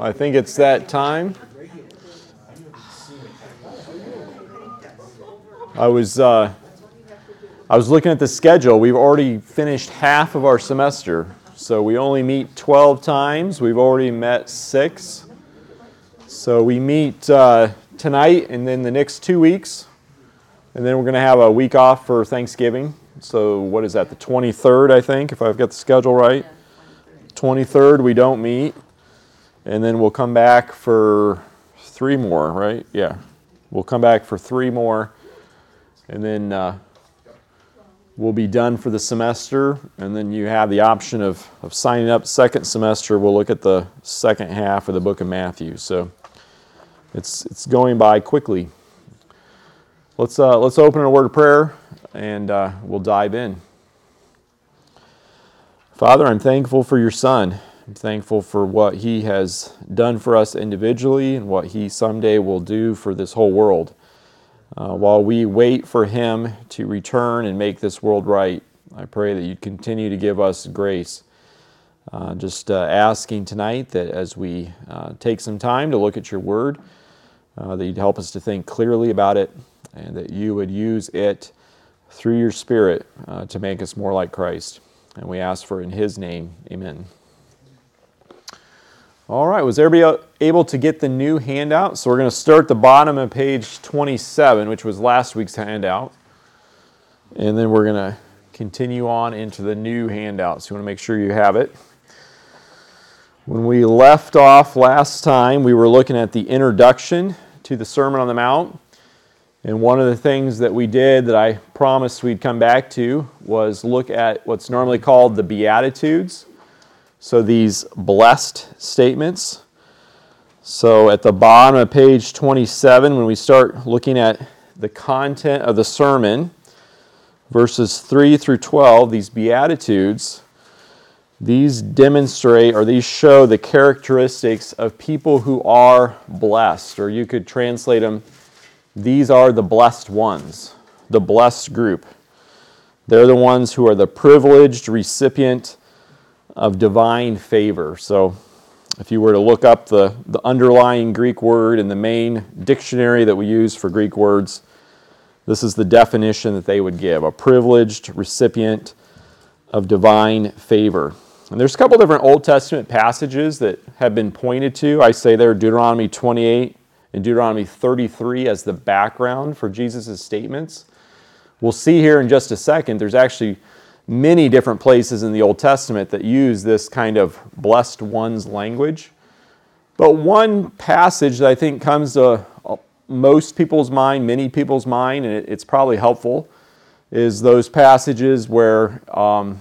I think it's that time. I was uh, I was looking at the schedule. We've already finished half of our semester, so we only meet 12 times. We've already met six. So we meet uh, tonight and then the next two weeks, and then we're going to have a week off for Thanksgiving. So what is that? The 23rd, I think, if I've got the schedule right. 23rd, we don't meet. And then we'll come back for three more, right? Yeah. We'll come back for three more. And then uh, we'll be done for the semester. And then you have the option of, of signing up second semester. We'll look at the second half of the book of Matthew. So it's, it's going by quickly. Let's, uh, let's open a word of prayer and uh, we'll dive in. Father, I'm thankful for your Son. I'm thankful for what he has done for us individually and what he someday will do for this whole world. Uh, while we wait for him to return and make this world right, I pray that you continue to give us grace. Uh, just uh, asking tonight that as we uh, take some time to look at your word, uh, that you'd help us to think clearly about it and that you would use it through your Spirit uh, to make us more like Christ. And we ask for in His name, amen. All right, was everybody able to get the new handout? So we're going to start the bottom of page 27, which was last week's handout. And then we're going to continue on into the new handout. So you want to make sure you have it. When we left off last time, we were looking at the introduction to the Sermon on the Mount. And one of the things that we did that I promised we'd come back to was look at what's normally called the Beatitudes. So these blessed statements. So at the bottom of page 27, when we start looking at the content of the sermon, verses 3 through 12, these Beatitudes, these demonstrate or these show the characteristics of people who are blessed, or you could translate them these are the blessed ones, the blessed group. They're the ones who are the privileged recipient of divine favor. So, if you were to look up the, the underlying Greek word in the main dictionary that we use for Greek words, this is the definition that they would give a privileged recipient of divine favor. And there's a couple different Old Testament passages that have been pointed to. I say there Deuteronomy 28, and Deuteronomy 33 as the background for Jesus' statements. We'll see here in just a second, there's actually many different places in the Old Testament that use this kind of blessed ones language. But one passage that I think comes to most people's mind, many people's mind, and it's probably helpful, is those passages where um,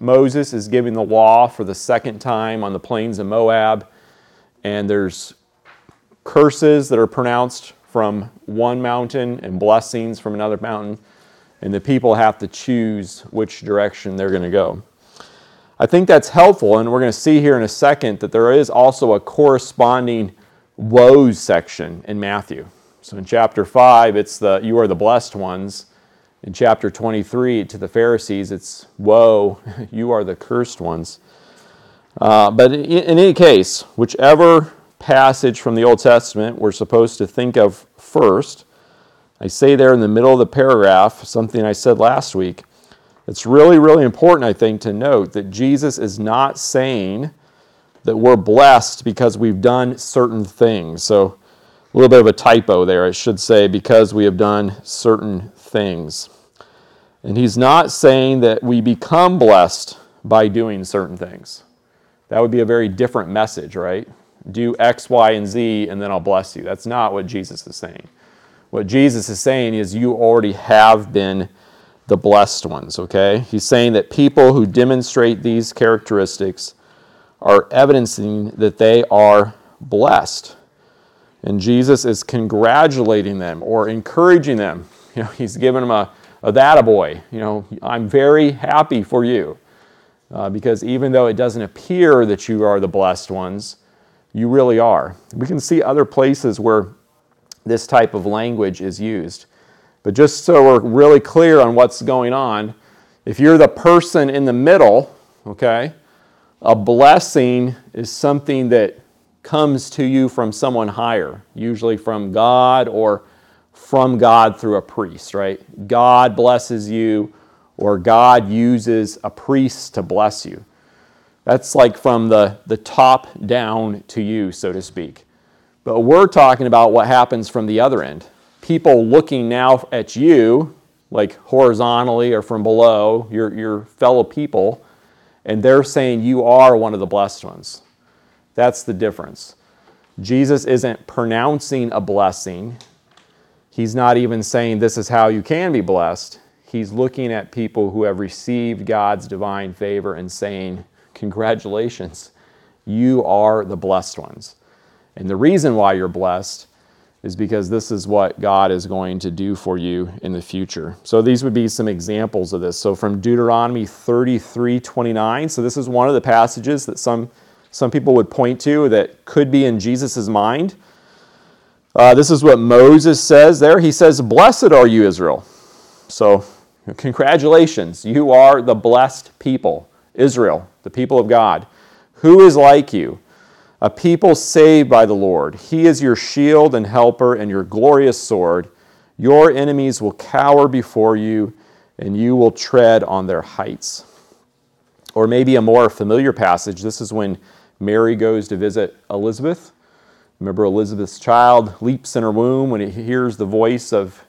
Moses is giving the law for the second time on the plains of Moab, and there's curses that are pronounced from one mountain and blessings from another mountain, and the people have to choose which direction they're going to go. I think that's helpful, and we're going to see here in a second that there is also a corresponding woes section in Matthew. So in chapter 5, it's the you are the blessed ones. In chapter 23, to the Pharisees, it's woe, you are the cursed ones. Uh, but in, in any case, whichever passage from the Old Testament we're supposed to think of first. I say there in the middle of the paragraph something I said last week. It's really, really important, I think, to note that Jesus is not saying that we're blessed because we've done certain things. So, a little bit of a typo there. I should say because we have done certain things. And he's not saying that we become blessed by doing certain things. That would be a very different message, right? do X, Y, and Z, and then I'll bless you. That's not what Jesus is saying. What Jesus is saying is you already have been the blessed ones, okay? He's saying that people who demonstrate these characteristics are evidencing that they are blessed. And Jesus is congratulating them or encouraging them. You know, he's giving them a, a that boy. You know, I'm very happy for you. Uh, because even though it doesn't appear that you are the blessed ones, you really are. We can see other places where this type of language is used. But just so we're really clear on what's going on, if you're the person in the middle, okay, a blessing is something that comes to you from someone higher, usually from God or from God through a priest, right? God blesses you, or God uses a priest to bless you. That's like from the, the top down to you, so to speak. But we're talking about what happens from the other end. People looking now at you, like horizontally or from below, your, your fellow people, and they're saying you are one of the blessed ones. That's the difference. Jesus isn't pronouncing a blessing. He's not even saying this is how you can be blessed. He's looking at people who have received God's divine favor and saying, Congratulations, you are the blessed ones. And the reason why you're blessed is because this is what God is going to do for you in the future. So these would be some examples of this. So from Deuteronomy 33 29. So this is one of the passages that some, some people would point to that could be in Jesus' mind. Uh, this is what Moses says there. He says, Blessed are you, Israel. So, congratulations. You are the blessed people, Israel, the people of God. Who is like you? A people saved by the Lord. He is your shield and helper and your glorious sword. Your enemies will cower before you, and you will tread on their heights. Or maybe a more familiar passage. This is when Mary goes to visit Elizabeth. Remember, Elizabeth's child leaps in her womb when he hears the voice of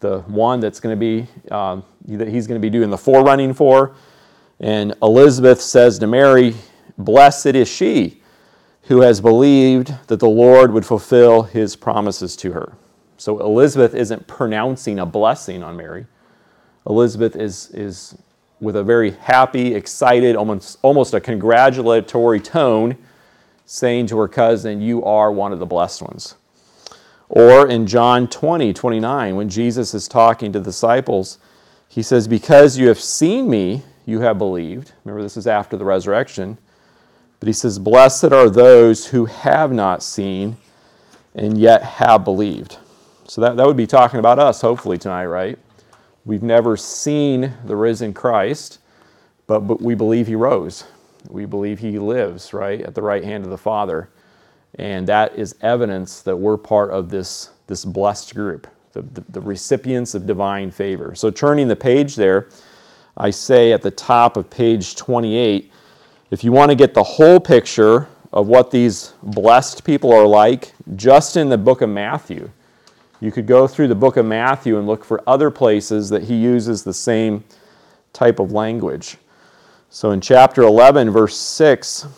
the one that's going to be, um, that he's going to be doing the forerunning for. And Elizabeth says to Mary, Blessed is she who has believed that the Lord would fulfill his promises to her. So Elizabeth isn't pronouncing a blessing on Mary. Elizabeth is, is with a very happy, excited, almost, almost a congratulatory tone, saying to her cousin, You are one of the blessed ones. Or in John 20, 29, when Jesus is talking to the disciples, he says, Because you have seen me, you have believed. Remember, this is after the resurrection. But he says, Blessed are those who have not seen and yet have believed. So that, that would be talking about us, hopefully, tonight, right? We've never seen the risen Christ, but, but we believe he rose. We believe he lives, right, at the right hand of the Father. And that is evidence that we're part of this, this blessed group, the, the, the recipients of divine favor. So, turning the page there, I say at the top of page 28, if you want to get the whole picture of what these blessed people are like, just in the book of Matthew, you could go through the book of Matthew and look for other places that he uses the same type of language. So in chapter 11, verse 6,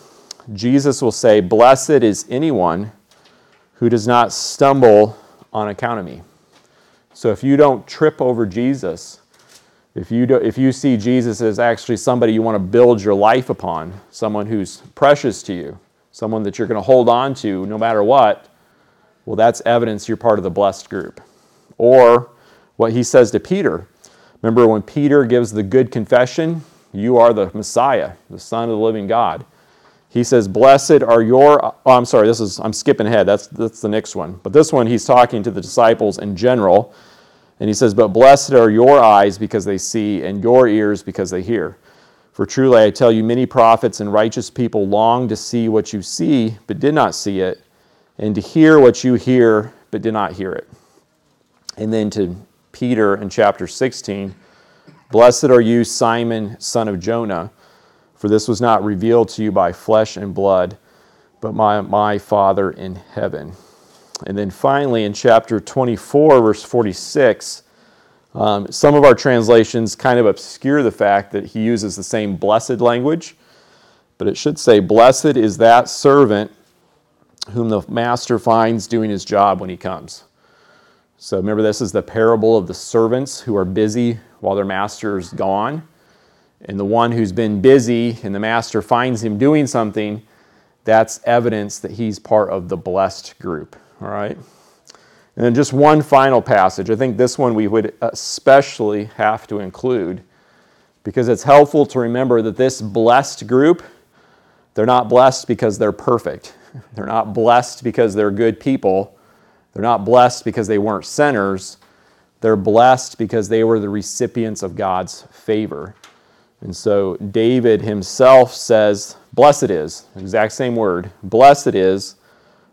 Jesus will say, Blessed is anyone who does not stumble on account of me. So if you don't trip over Jesus, if you, do, if you see Jesus as actually somebody you want to build your life upon, someone who's precious to you, someone that you're going to hold on to no matter what, well, that's evidence you're part of the blessed group. Or what he says to Peter. Remember when Peter gives the good confession, you are the Messiah, the Son of the living God. He says, Blessed are your, oh, I'm sorry, this is, I'm skipping ahead. That's, that's the next one. But this one, he's talking to the disciples in general. And he says, But blessed are your eyes because they see, and your ears because they hear. For truly I tell you, many prophets and righteous people long to see what you see, but did not see it, and to hear what you hear, but did not hear it. And then to Peter in chapter 16 Blessed are you, Simon, son of Jonah, for this was not revealed to you by flesh and blood, but my, my Father in heaven. And then finally, in chapter 24, verse 46, um, some of our translations kind of obscure the fact that he uses the same blessed language, but it should say, Blessed is that servant whom the master finds doing his job when he comes. So remember, this is the parable of the servants who are busy while their master's gone. And the one who's been busy and the master finds him doing something, that's evidence that he's part of the blessed group. All right? And then just one final passage. I think this one we would especially have to include because it's helpful to remember that this blessed group, they're not blessed because they're perfect. They're not blessed because they're good people. They're not blessed because they weren't sinners. They're blessed because they were the recipients of God's favor. And so David himself says, Blessed is, exact same word, blessed is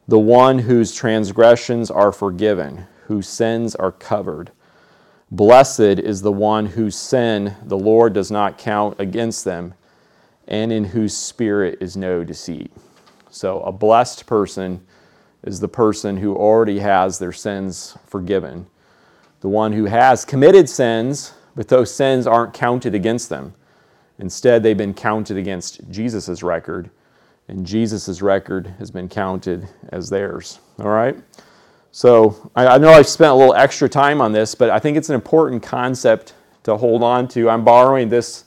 the one whose transgressions are forgiven, whose sins are covered. Blessed is the one whose sin the Lord does not count against them, and in whose spirit is no deceit. So, a blessed person is the person who already has their sins forgiven. The one who has committed sins, but those sins aren't counted against them. Instead, they've been counted against Jesus' record and Jesus' record has been counted as theirs. All right? So I, I know I've spent a little extra time on this, but I think it's an important concept to hold on to. I'm borrowing this,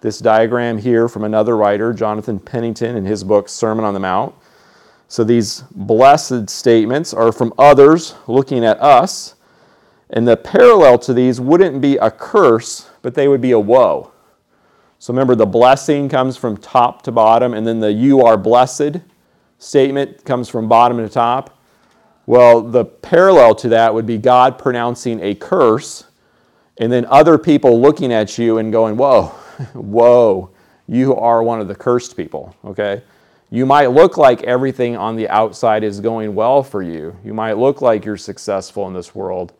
this diagram here from another writer, Jonathan Pennington, in his book, Sermon on the Mount. So these blessed statements are from others looking at us. And the parallel to these wouldn't be a curse, but they would be a woe. So remember, the blessing comes from top to bottom, and then the you are blessed statement comes from bottom to top. Well, the parallel to that would be God pronouncing a curse, and then other people looking at you and going, Whoa, whoa, you are one of the cursed people, okay? You might look like everything on the outside is going well for you. You might look like you're successful in this world,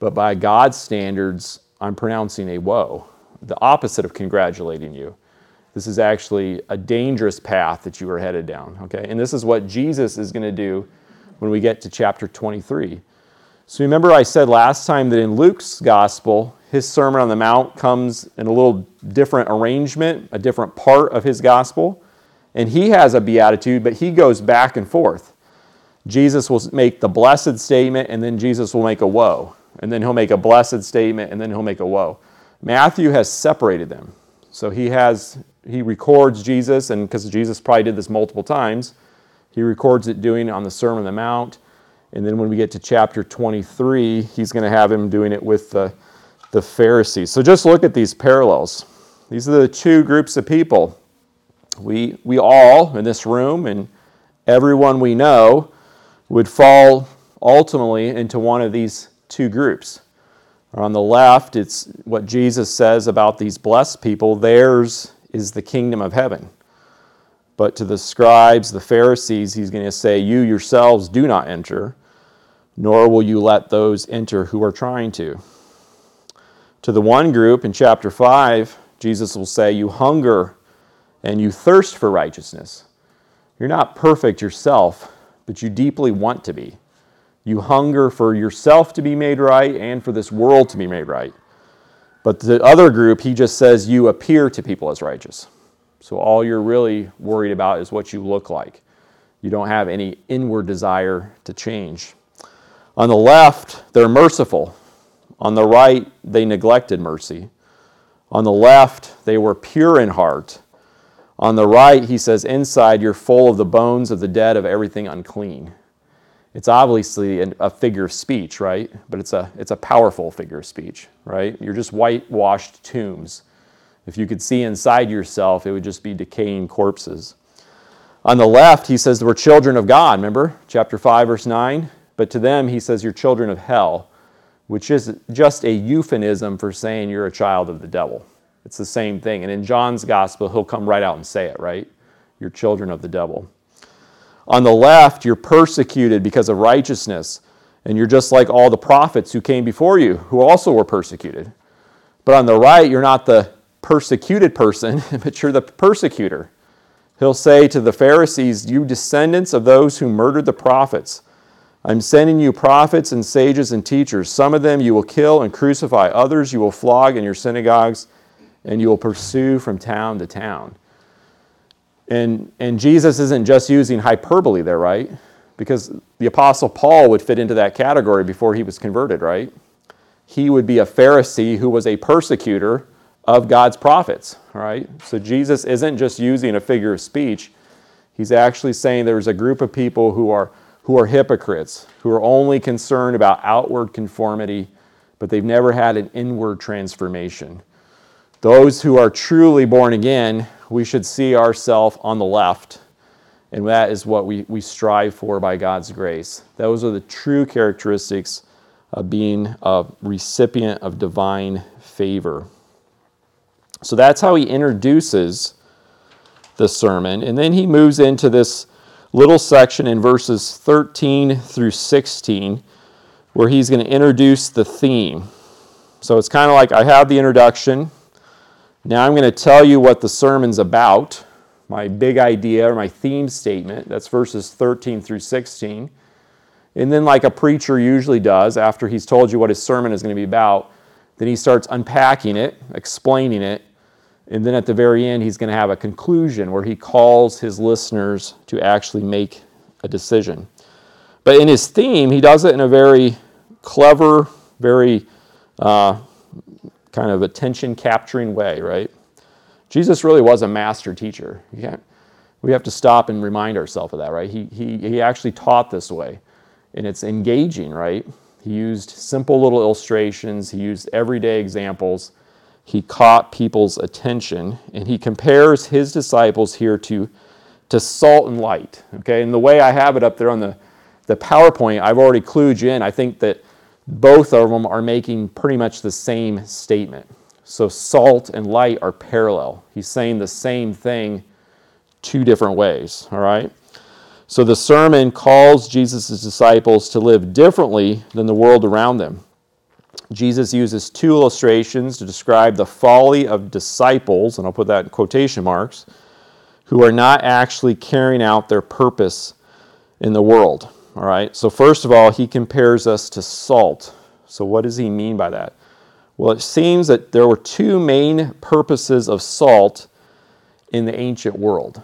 but by God's standards, I'm pronouncing a woe the opposite of congratulating you. This is actually a dangerous path that you are headed down, okay? And this is what Jesus is going to do when we get to chapter 23. So remember, I said last time that in Luke's gospel, his Sermon on the Mount comes in a little different arrangement, a different part of his gospel. And he has a beatitude, but he goes back and forth. Jesus will make the blessed statement, and then Jesus will make a woe. And then he'll make a blessed statement, and then he'll make a woe. Matthew has separated them. So he has he records Jesus, and because Jesus probably did this multiple times, he records it doing it on the Sermon on the Mount. And then when we get to chapter 23, he's going to have him doing it with the, the Pharisees. So just look at these parallels. These are the two groups of people. We, we all in this room and everyone we know would fall ultimately into one of these two groups. On the left, it's what Jesus says about these blessed people theirs is the kingdom of heaven. But to the scribes, the Pharisees, he's going to say, You yourselves do not enter, nor will you let those enter who are trying to. To the one group in chapter 5, Jesus will say, You hunger and you thirst for righteousness. You're not perfect yourself, but you deeply want to be. You hunger for yourself to be made right and for this world to be made right. But the other group, he just says you appear to people as righteous. So all you're really worried about is what you look like. You don't have any inward desire to change. On the left, they're merciful. On the right, they neglected mercy. On the left, they were pure in heart. On the right, he says, inside, you're full of the bones of the dead of everything unclean. It's obviously a figure of speech, right? But it's a, it's a powerful figure of speech, right? You're just whitewashed tombs. If you could see inside yourself, it would just be decaying corpses. On the left, he says we're children of God, remember? Chapter 5, verse 9. But to them, he says you're children of hell, which is just a euphemism for saying you're a child of the devil. It's the same thing. And in John's gospel, he'll come right out and say it, right? You're children of the devil. On the left, you're persecuted because of righteousness, and you're just like all the prophets who came before you, who also were persecuted. But on the right, you're not the persecuted person, but you're the persecutor. He'll say to the Pharisees, You descendants of those who murdered the prophets, I'm sending you prophets and sages and teachers. Some of them you will kill and crucify, others you will flog in your synagogues, and you will pursue from town to town. And, and Jesus isn't just using hyperbole there, right? Because the Apostle Paul would fit into that category before he was converted, right? He would be a Pharisee who was a persecutor of God's prophets, right? So Jesus isn't just using a figure of speech. He's actually saying there's a group of people who are, who are hypocrites, who are only concerned about outward conformity, but they've never had an inward transformation. Those who are truly born again we should see ourselves on the left. And that is what we, we strive for by God's grace. Those are the true characteristics of being a recipient of divine favor. So that's how he introduces the sermon. And then he moves into this, little section in verses 13 through 16 where he's going to introduce the theme. So it's kind of like I have the introduction. Now I'm going to tell you what the sermon's about, my big idea or my theme statement. That's verses 13 through 16. And then, like a preacher usually does, after he's told you what his sermon is going to be about, then he starts unpacking it, explaining it, and then at the very end, he's going to have a conclusion where he calls his listeners to actually make a decision. But in his theme, he does it in a very clever, very uh, kind of attention capturing way, right? Jesus really was a master teacher. we have to stop and remind ourselves of that, right? He, he, he actually taught this way and it's engaging, right? He used simple little illustrations, he used everyday examples. He caught people's attention, and he compares his disciples here to, to salt and light. Okay, and the way I have it up there on the, the PowerPoint, I've already clued you in. I think that both of them are making pretty much the same statement. So salt and light are parallel. He's saying the same thing two different ways, all right? So the sermon calls Jesus' disciples to live differently than the world around them. Jesus uses two illustrations to describe the folly of disciples, and I'll put that in quotation marks, who are not actually carrying out their purpose in the world. All right, so first of all, he compares us to salt. So, what does he mean by that? Well, it seems that there were two main purposes of salt in the ancient world.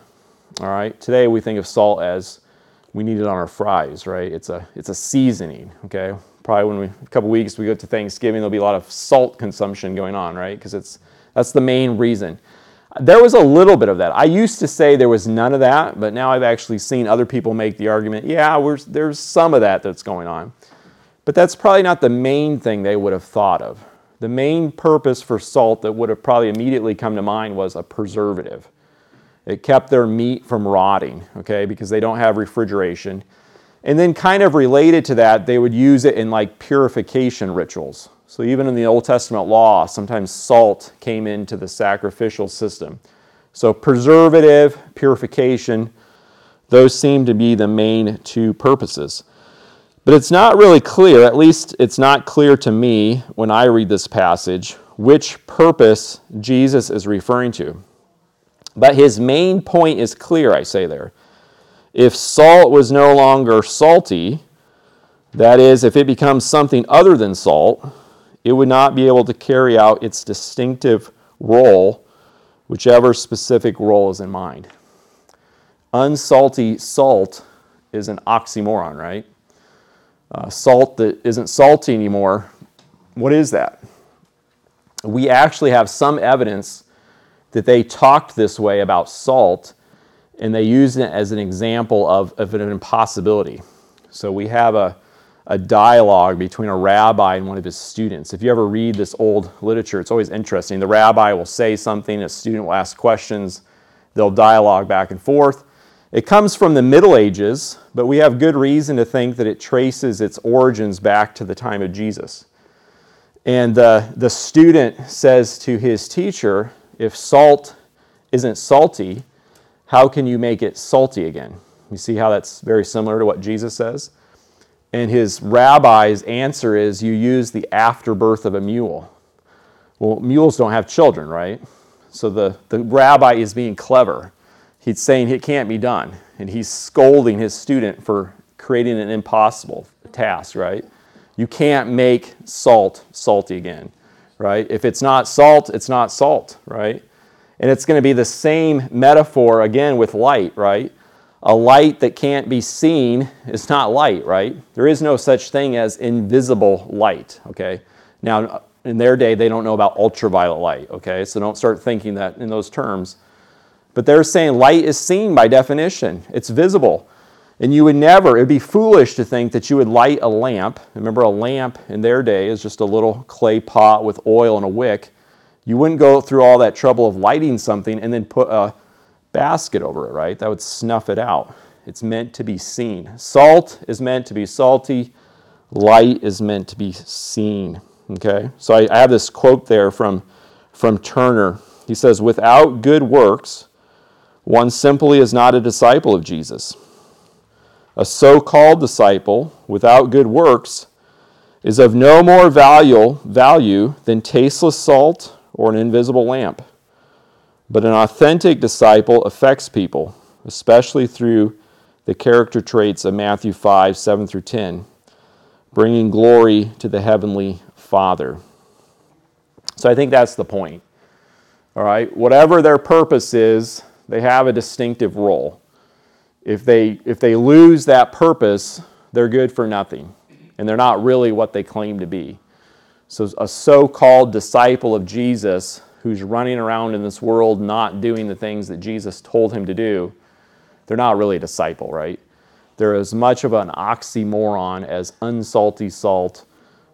All right. Today we think of salt as we need it on our fries, right? It's a it's a seasoning. Okay. Probably when we a couple weeks we go to Thanksgiving, there'll be a lot of salt consumption going on, right? Because it's that's the main reason. There was a little bit of that. I used to say there was none of that, but now I've actually seen other people make the argument, yeah, there's some of that that's going on. But that's probably not the main thing they would have thought of. The main purpose for salt that would have probably immediately come to mind was a preservative. It kept their meat from rotting, okay, because they don't have refrigeration. And then, kind of related to that, they would use it in like purification rituals. So, even in the Old Testament law, sometimes salt came into the sacrificial system. So, preservative, purification, those seem to be the main two purposes. But it's not really clear, at least it's not clear to me when I read this passage, which purpose Jesus is referring to. But his main point is clear, I say there. If salt was no longer salty, that is, if it becomes something other than salt, it would not be able to carry out its distinctive role, whichever specific role is in mind. Unsalty salt is an oxymoron, right? Uh, salt that isn't salty anymore, what is that? We actually have some evidence that they talked this way about salt and they used it as an example of, of an impossibility. So we have a, a dialogue between a rabbi and one of his students. If you ever read this old literature, it's always interesting. The rabbi will say something, a student will ask questions, they'll dialogue back and forth. It comes from the Middle Ages, but we have good reason to think that it traces its origins back to the time of Jesus. And uh, the student says to his teacher, if salt isn't salty, how can you make it salty again? You see how that's very similar to what Jesus says? And his rabbi's answer is you use the afterbirth of a mule. Well, mules don't have children, right? So the, the rabbi is being clever. He's saying it can't be done. And he's scolding his student for creating an impossible task, right? You can't make salt salty again right? If it's not salt, it's not salt, right? And it's going to be the same metaphor again with light, right? A light that can't be seen is not light, right? There is no such thing as invisible light, okay? Now, in their day, they don't know about ultraviolet light, okay? So don't start thinking that in those terms. But they're saying light is seen by definition, it's visible. And you would never, it would be foolish to think that you would light a lamp. Remember, a lamp in their day is just a little clay pot with oil and a wick. You wouldn't go through all that trouble of lighting something and then put a basket over it, right? That would snuff it out. It's meant to be seen. Salt is meant to be salty, light is meant to be seen. Okay? So I, I have this quote there from, from Turner. He says, Without good works, one simply is not a disciple of Jesus. A so called disciple without good works is of no more value, value than tasteless salt or an invisible lamp. But an authentic disciple affects people, especially through the character traits of Matthew 5 7 through 10, bringing glory to the heavenly Father. So I think that's the point. All right, whatever their purpose is, they have a distinctive role. If they, if they lose that purpose, they're good for nothing, and they're not really what they claim to be. So, a so called disciple of Jesus who's running around in this world not doing the things that Jesus told him to do, they're not really a disciple, right? They're as much of an oxymoron as unsalty salt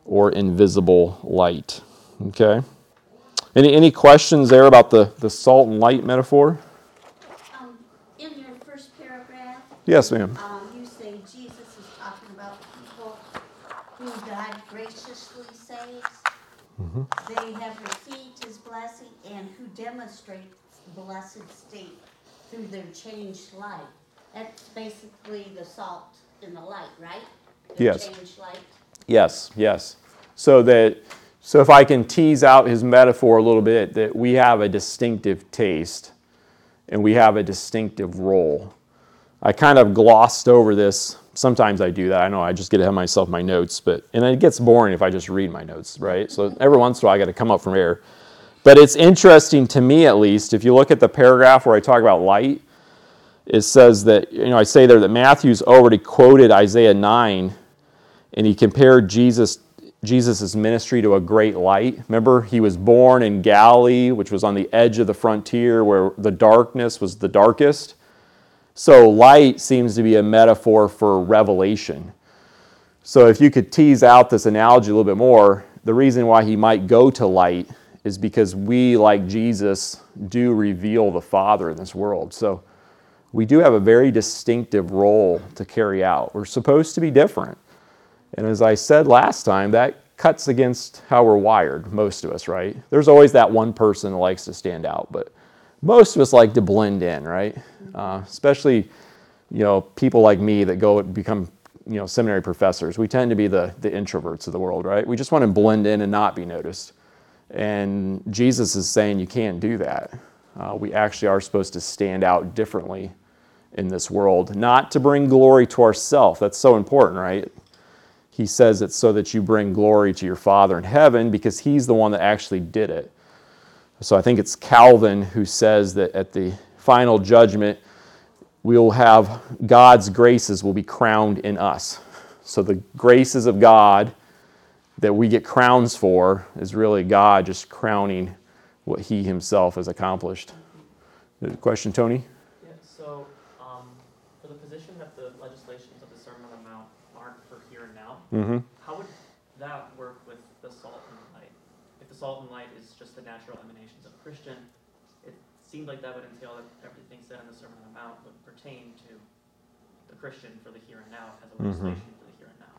or invisible light. Okay? Any, any questions there about the, the salt and light metaphor? Um, in your first paragraph, Yes, ma'am. um, you say Jesus is talking about people who God graciously saves. They have received his blessing and who demonstrate blessed state through their changed life. That's basically the salt and the light, right? The Yes. Changed light. Yes, yes. So that so if I can tease out his metaphor a little bit, that we have a distinctive taste and we have a distinctive role. I kind of glossed over this. Sometimes I do that. I know I just get ahead of myself my notes, but and it gets boring if I just read my notes, right? So every once in a while I got to come up from air. But it's interesting to me at least, if you look at the paragraph where I talk about light, it says that, you know, I say there that Matthew's already quoted Isaiah 9 and he compared Jesus Jesus' ministry to a great light. Remember, he was born in Galilee, which was on the edge of the frontier where the darkness was the darkest. So, light seems to be a metaphor for revelation. So, if you could tease out this analogy a little bit more, the reason why he might go to light is because we, like Jesus, do reveal the Father in this world. So, we do have a very distinctive role to carry out. We're supposed to be different. And as I said last time, that cuts against how we're wired, most of us, right? There's always that one person that likes to stand out, but most of us like to blend in, right? Uh, especially, you know, people like me that go become, you know, seminary professors. We tend to be the, the introverts of the world, right? We just want to blend in and not be noticed. And Jesus is saying you can't do that. Uh, we actually are supposed to stand out differently in this world, not to bring glory to ourselves. That's so important, right? he says it's so that you bring glory to your Father in heaven because he's the one that actually did it. So I think it's Calvin who says that at the final judgment, we'll have God's graces will be crowned in us. So the graces of God that we get crowns for is really God just crowning what he himself has accomplished. Question, Tony? Yeah, so, um, for the position that the legislations of the Sermon on the Mount aren't for here and now, Mm-hmm. how would that work with the salt and light? If the salt and light is just the natural emanations of a Christian, it seemed like that would entail that everything said in the Sermon on the Mount would pertain to the Christian for the here and now as a legislation for the here and now.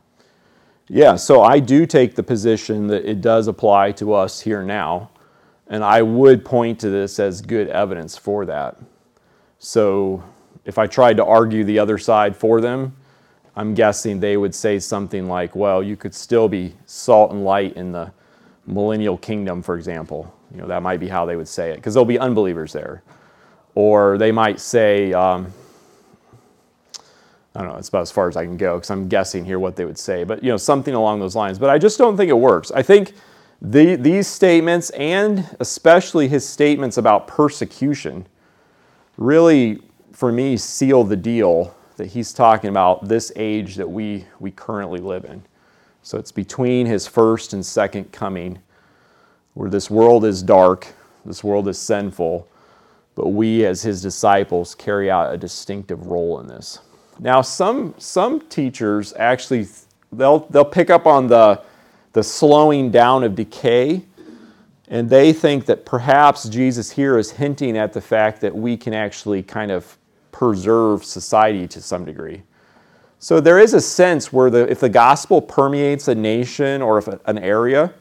Yeah, so I do take the position that it does apply to us here now, and I would point to this as good evidence for that. So if I tried to argue the other side for them, I'm guessing they would say something like, well, you could still be salt and light in the millennial kingdom, for example. You know, that might be how they would say it, because there'll be unbelievers there. Or they might say, um, I don't know, it's about as far as I can go because I'm guessing here what they would say, but you know, something along those lines. But I just don't think it works. I think the, these statements, and especially his statements about persecution, really, for me, seal the deal that he's talking about this age that we, we currently live in. So it's between his first and second coming, where this world is dark, this world is sinful, but we as his disciples carry out a distinctive role in this. Now, some, some teachers actually, they'll, they'll pick up on the, the slowing down of decay, and they think that perhaps Jesus here is hinting at the fact that we can actually kind of preserve society to some degree. So there is a sense where the, if the gospel permeates a nation or if a, an area,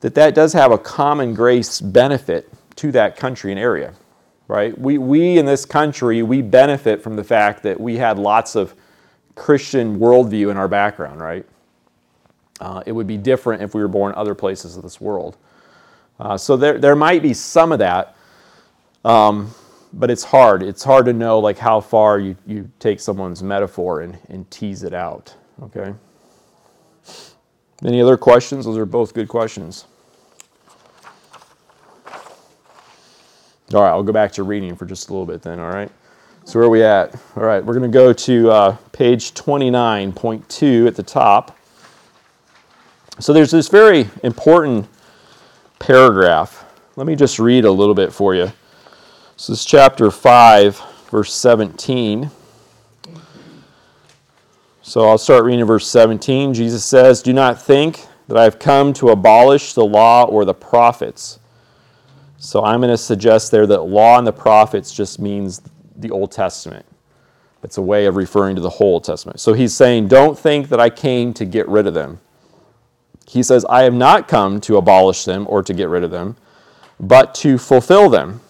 that that does have a common grace benefit to that country and area, right? We, we in this country, we benefit from the fact that we had lots of Christian worldview in our background, right? Uh, it would be different if we were born other places of this world. Uh, so there, there might be some of that, um, but it's hard. It's hard to know like how far you, you take someone's metaphor and, and tease it out. Okay. Any other questions? Those are both good questions. All right, I'll go back to reading for just a little bit then, all right? So, where are we at? All right, we're going to go to uh, page 29.2 at the top. So, there's this very important paragraph. Let me just read a little bit for you. So, This is chapter 5, verse 17. So I'll start reading verse 17. Jesus says, Do not think that I have come to abolish the law or the prophets. So I'm going to suggest there that law and the prophets just means the Old Testament. It's a way of referring to the whole Testament. So he's saying, Don't think that I came to get rid of them. He says, I have not come to abolish them or to get rid of them, but to fulfill them.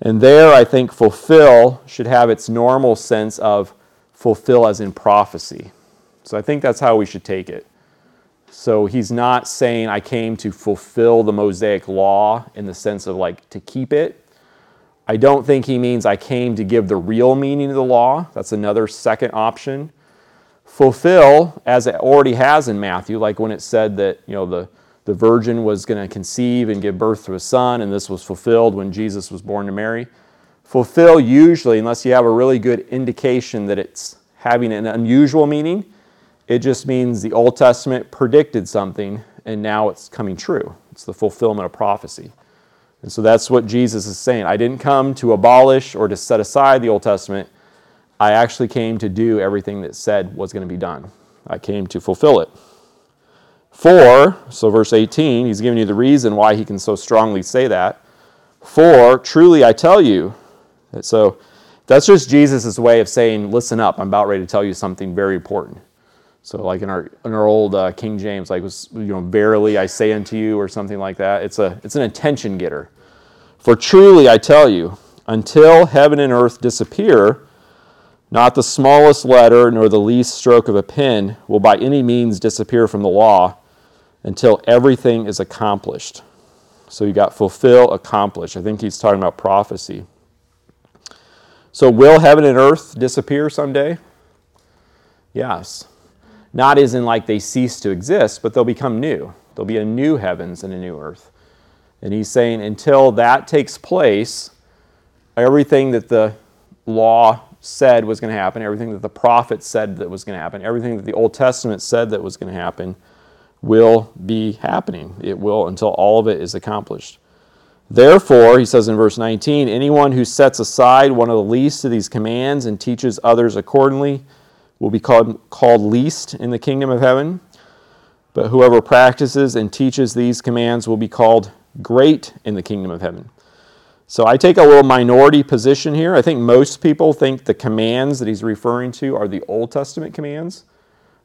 And there, I think fulfill should have its normal sense of fulfill as in prophecy. So I think that's how we should take it. So he's not saying, I came to fulfill the Mosaic law in the sense of like to keep it. I don't think he means I came to give the real meaning of the law. That's another second option. Fulfill, as it already has in Matthew, like when it said that, you know, the, the virgin was going to conceive and give birth to a son, and this was fulfilled when Jesus was born to Mary. Fulfill usually, unless you have a really good indication that it's having an unusual meaning, it just means the Old Testament predicted something and now it's coming true. It's the fulfillment of prophecy. And so that's what Jesus is saying. I didn't come to abolish or to set aside the Old Testament. I actually came to do everything that said was going to be done. I came to fulfill it. For, so verse 18, he's giving you the reason why he can so strongly say that. For, truly I tell you, so that's just Jesus' way of saying, listen up, I'm about ready to tell you something very important. So like in our in our old uh, King James, like was you know, verily I say unto you, or something like that. It's a it's an attention getter. For truly I tell you, until heaven and earth disappear, not the smallest letter nor the least stroke of a pen will by any means disappear from the law until everything is accomplished. So you got fulfill, accomplish. I think he's talking about prophecy. So, will heaven and earth disappear someday? Yes. Not as in like they cease to exist, but they'll become new. There'll be a new heavens and a new earth. And he's saying until that takes place, everything that the law said was going to happen, everything that the prophets said that was going to happen, everything that the Old Testament said that was going to happen will be happening. It will until all of it is accomplished. Therefore, he says in verse 19, anyone who sets aside one of the least of these commands and teaches others accordingly will be called, called least in the kingdom of heaven. But whoever practices and teaches these commands will be called great in the kingdom of heaven. So I take a little minority position here. I think most people think the commands that he's referring to are the Old Testament commands,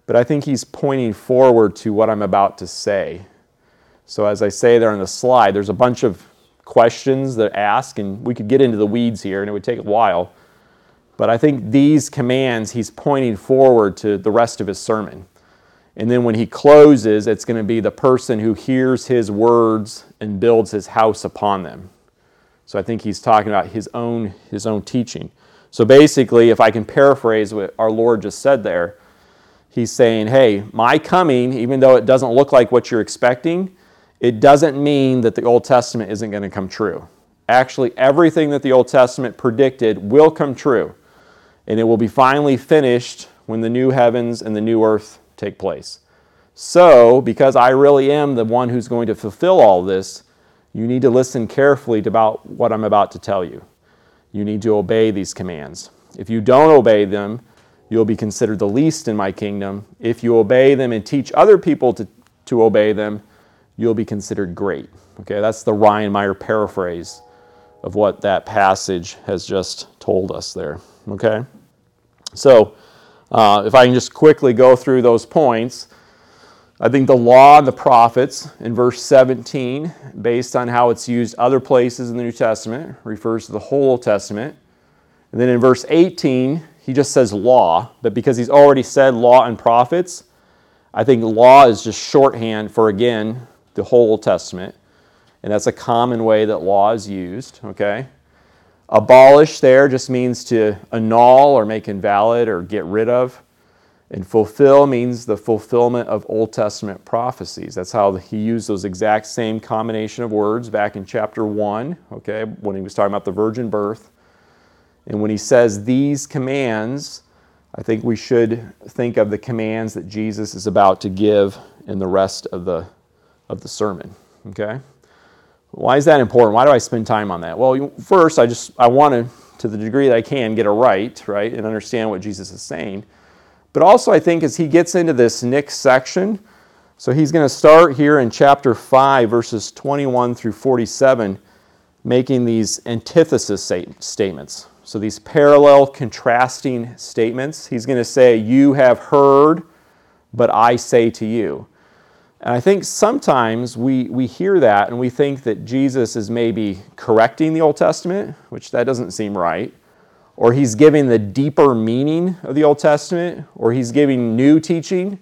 but I think he's pointing forward to what I'm about to say. So as I say there on the slide, there's a bunch of questions that ask, and we could get into the weeds here, and it would take a while. But I think these commands, he's pointing forward to the rest of his sermon. And then when he closes, it's going to be the person who hears his words and builds his house upon them. So I think he's talking about his own, his own teaching. So basically, if I can paraphrase what our Lord just said there, he's saying, Hey, my coming, even though it doesn't look like what you're expecting, it doesn't mean that the Old Testament isn't going to come true. Actually, everything that the Old Testament predicted will come true, and it will be finally finished when the new heavens and the new earth take place. So, because I really am the one who's going to fulfill all this, you need to listen carefully to about what I'm about to tell you. You need to obey these commands. If you don't obey them, you'll be considered the least in my kingdom. If you obey them and teach other people to, to obey them, you'll be considered great. Okay, that's the Ryan Meyer paraphrase of what that passage has just told us there. Okay, so uh, if I can just quickly go through those points, I think the law and the prophets in verse 17, based on how it's used other places in the New Testament, refers to the whole Old Testament. And then in verse 18, he just says law, but because he's already said law and prophets, I think law is just shorthand for, again, the whole Old Testament. And that's a common way that law is used, okay? Abolish there just means to annul or make invalid or get rid of. And fulfill means the fulfillment of Old Testament prophecies. That's how he used those exact same combination of words back in chapter 1, okay, when he was talking about the virgin birth. And when he says these commands, I think we should think of the commands that Jesus is about to give in the rest of the, of the sermon, okay? Why is that important? Why do I spend time on that? Well, first, I just I want to, to the degree that I can, get it right, right, and understand what Jesus is saying. But also, I think as he gets into this next section, so he's going to start here in chapter 5, verses 21 through 47, making these antithesis statements. So these parallel, contrasting statements. He's going to say, You have heard, but I say to you. And I think sometimes we, we hear that and we think that Jesus is maybe correcting the Old Testament, which that doesn't seem right, or he's giving the deeper meaning of the Old Testament, or he's giving new teaching.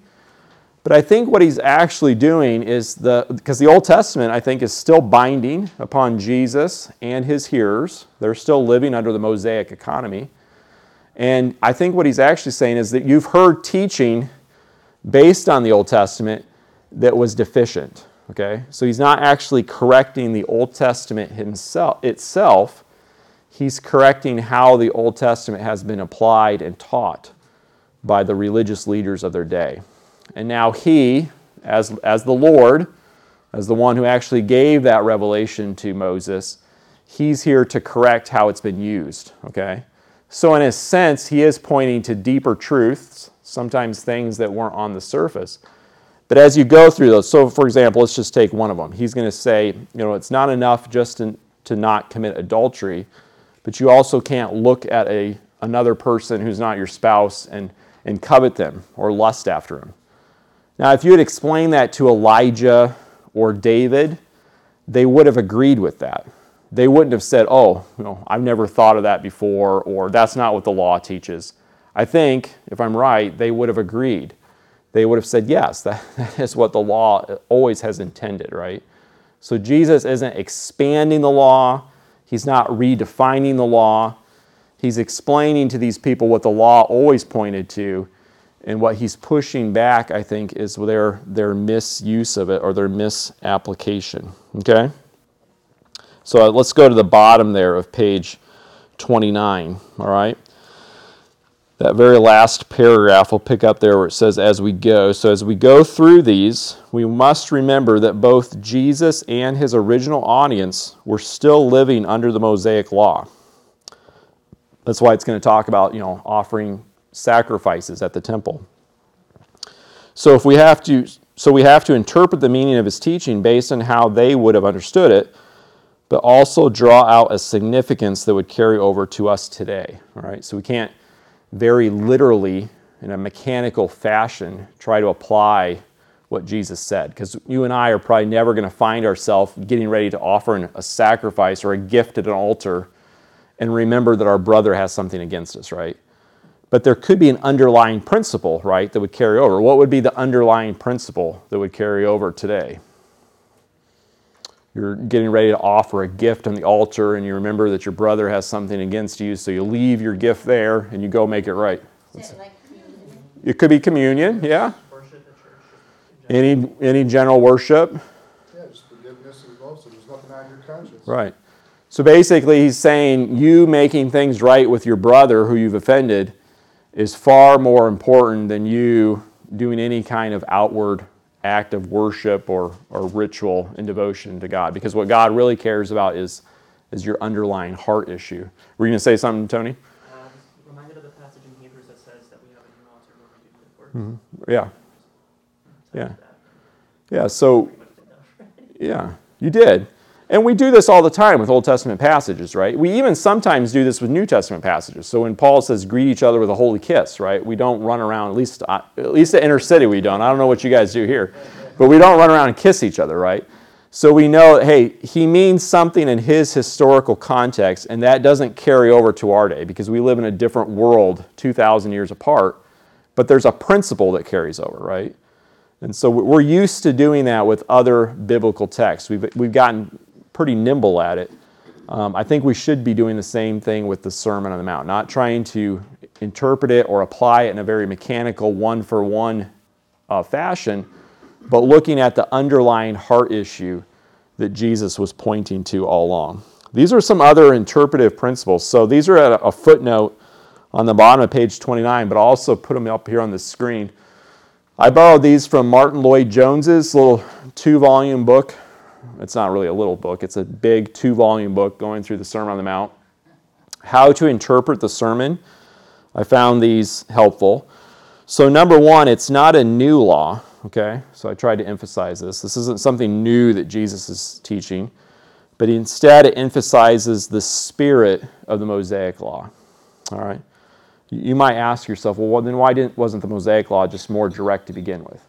But I think what he's actually doing is the, because the Old Testament, I think, is still binding upon Jesus and his hearers. They're still living under the Mosaic economy. And I think what he's actually saying is that you've heard teaching based on the Old Testament that was deficient. Okay? So he's not actually correcting the Old Testament himself itself. He's correcting how the Old Testament has been applied and taught by the religious leaders of their day. And now he, as, as the Lord, as the one who actually gave that revelation to Moses, he's here to correct how it's been used. Okay? So, in a sense, he is pointing to deeper truths, sometimes things that weren't on the surface. But as you go through those, so for example, let's just take one of them. He's going to say, you know, it's not enough just to, to not commit adultery, but you also can't look at a, another person who's not your spouse and, and covet them or lust after them. Now, if you had explained that to Elijah or David, they would have agreed with that. They wouldn't have said, oh, you know, I've never thought of that before, or that's not what the law teaches. I think, if I'm right, they would have agreed they would have said, yes, that, that is what the law always has intended, right? So Jesus isn't expanding the law, he's not redefining the law. He's explaining to these people what the law always pointed to. And what he's pushing back, I think, is their, their misuse of it or their misapplication. Okay? So uh, let's go to the bottom there of page 29. All right? That very last paragraph will pick up there where it says, as we go. So, as we go through these, we must remember that both Jesus and his original audience were still living under the Mosaic law. That's why it's going to talk about, you know, offering sacrifices at the temple. So, if we have to, so we have to interpret the meaning of his teaching based on how they would have understood it, but also draw out a significance that would carry over to us today. All right, so we can't very literally, in a mechanical fashion, try to apply what Jesus said. Because you and I are probably never going to find ourselves getting ready to offer a sacrifice or a gift at an altar and remember that our brother has something against us, right? But there could be an underlying principle, right, that would carry over. What would be the underlying principle that would carry over today? You're getting ready to offer a gift on the altar and you remember that your brother has something against you, so you leave your gift there and you go make it right. Like It could be communion, yeah. Any any general worship. Yeah, just forgiveness as well, so there's nothing on your conscience. Right. So basically, he's saying you making things right with your brother who you've offended is far more important than you doing any kind of outward act of worship or, or ritual and devotion to God. Because what God really cares about is, is your underlying heart issue. Were you going to say something, Tony? Uh, reminded of the passage in Hebrews that says that we have a new altar where we do good works. Mm-hmm. Yeah. Yeah. Yeah, so, yeah, you did. And we do this all the time with Old Testament passages, right? We even sometimes do this with New Testament passages. So when Paul says greet each other with a holy kiss, right? We don't run around, at least uh, at least at inner city we don't. I don't know what you guys do here. But we don't run around and kiss each other, right? So we know, hey, he means something in his historical context, and that doesn't carry over to our day because we live in a different world 2,000 years apart. But there's a principle that carries over, right? And so we're used to doing that with other biblical texts. We've, we've gotten pretty nimble at it. Um, I think we should be doing the same thing with the Sermon on the Mount, not trying to interpret it or apply it in a very mechanical, one for one fashion but looking at the underlying heart issue that Jesus was pointing to all along. These are some other interpretive principles. So these are at a footnote on the bottom of page 29, but I'll also put them up here on the screen. I borrowed these from Martyn Lloyd-Jones's little two volume book. It's not really a little book, it's a big two volume book going through the Sermon on the Mount. How to interpret the sermon. I found these helpful. So, number one, it's not a new law. Okay, so I tried to emphasize this. This isn't something new that Jesus is teaching, but instead it emphasizes the spirit of the Mosaic law. All right, you might ask yourself, well, then why didn't, wasn't the Mosaic law just more direct to begin with?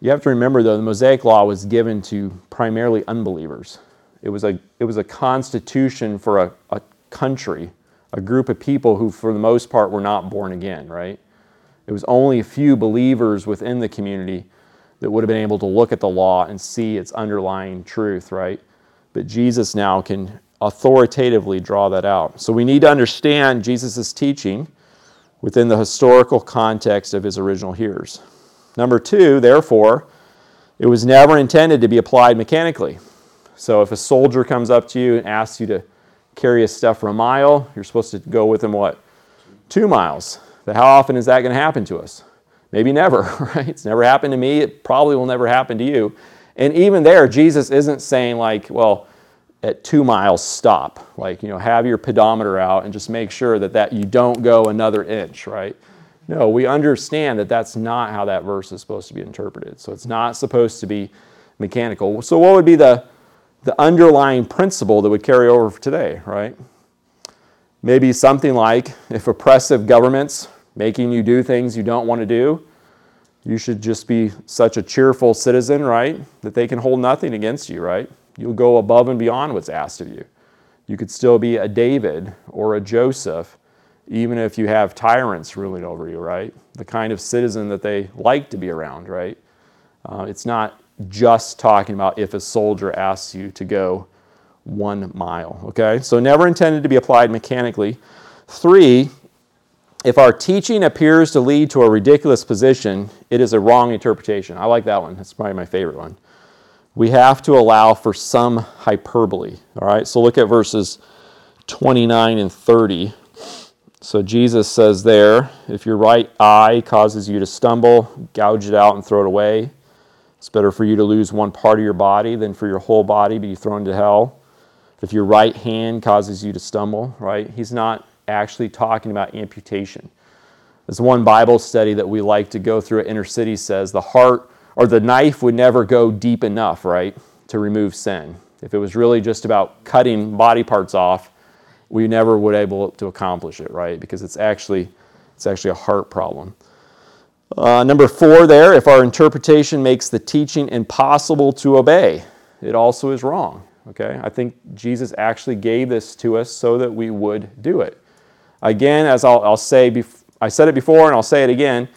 You have to remember, though, the Mosaic law was given to primarily unbelievers. It was a, it was a constitution for a, a country, a group of people who, for the most part, were not born again, right? It was only a few believers within the community that would have been able to look at the law and see its underlying truth, right? But Jesus now can authoritatively draw that out. So we need to understand Jesus' teaching within the historical context of his original hearers. Number two, therefore, it was never intended to be applied mechanically. So if a soldier comes up to you and asks you to carry his stuff for a mile, you're supposed to go with him what? Two miles. But how often is that going to happen to us? Maybe never, right? It's never happened to me. It probably will never happen to you. And even there, Jesus isn't saying, like, well, at two miles, stop. Like, you know, have your pedometer out and just make sure that, that you don't go another inch, right? No, we understand that that's not how that verse is supposed to be interpreted. So it's not supposed to be mechanical. So, what would be the, the underlying principle that would carry over for today, right? Maybe something like if oppressive governments making you do things you don't want to do, you should just be such a cheerful citizen, right? That they can hold nothing against you, right? You'll go above and beyond what's asked of you. You could still be a David or a Joseph, even if you have tyrants ruling over you, right? The kind of citizen that they like to be around, right? Uh, it's not just talking about if a soldier asks you to go one mile, okay? So, never intended to be applied mechanically. Three, if our teaching appears to lead to a ridiculous position, it is a wrong interpretation. I like that one. That's probably my favorite one. We have to allow for some hyperbole. All right, so look at verses 29 and 30. So Jesus says there, if your right eye causes you to stumble, gouge it out and throw it away. It's better for you to lose one part of your body than for your whole body be thrown to hell. If your right hand causes you to stumble, right? He's not actually talking about amputation. There's one Bible study that we like to go through at Inner City says the heart or the knife would never go deep enough, right, to remove sin. If it was really just about cutting body parts off, we never would able to accomplish it, right? Because it's actually it's actually a heart problem. Uh, number four, there, if our interpretation makes the teaching impossible to obey, it also is wrong. Okay, I think Jesus actually gave this to us so that we would do it. Again, as I'll, I'll say, bef- I said it before and I'll say it again,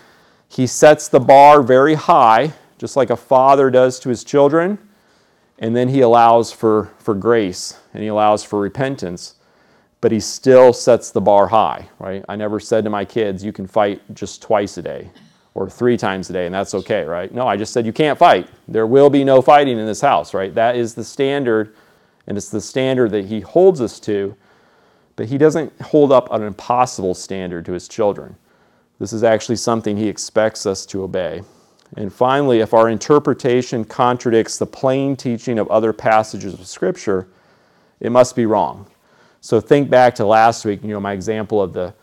he sets the bar very high, just like a father does to his children, and then he allows for, for grace and he allows for repentance, but he still sets the bar high, right? I never said to my kids, you can fight just twice a day or three times a day, and that's okay, right? No, I just said you can't fight. There will be no fighting in this house, right? That is the standard, and it's the standard that he holds us to but he doesn't hold up an impossible standard to his children. This is actually something he expects us to obey. And finally, if our interpretation contradicts the plain teaching of other passages of Scripture, it must be wrong. So think back to last week, you know, my example of the,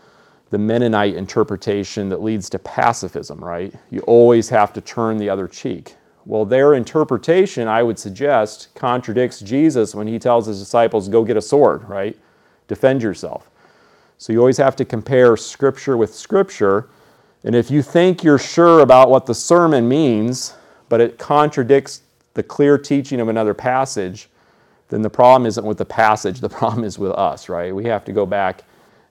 the Mennonite interpretation that leads to pacifism, right? You always have to turn the other cheek. Well, their interpretation, I would suggest, contradicts Jesus when he tells his disciples, go get a sword, right? defend yourself. So you always have to compare Scripture with Scripture. And if you think you're sure about what the sermon means, but it contradicts the clear teaching of another passage, then the problem isn't with the passage, the problem is with us, right? We have to go back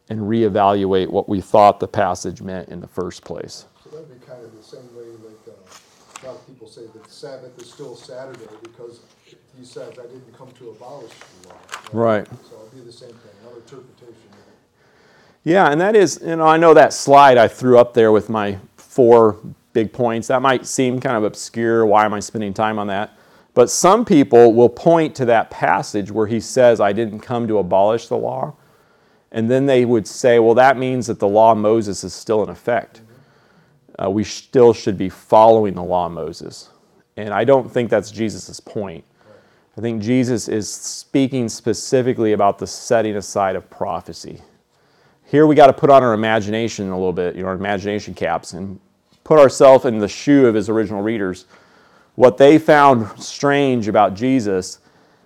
and reevaluate what we thought the passage meant in the first place. So that'd be kind of the same way like, uh, a lot of people say that Sabbath is still Saturday because he says, I didn't come to abolish the law. Right. So it'd be the same thing, another interpretation. Yeah, and that is, you know, I know that slide I threw up there with my four big points. That might seem kind of obscure. Why am I spending time on that? But some people will point to that passage where he says, I didn't come to abolish the law. And then they would say, well, that means that the law of Moses is still in effect. Uh, we still should be following the law of Moses. And I don't think that's Jesus' point. I think Jesus is speaking specifically about the setting aside of prophecy. Here we got to put on our imagination a little bit, you know, our imagination caps, and put ourselves in the shoe of his original readers. What they found strange about Jesus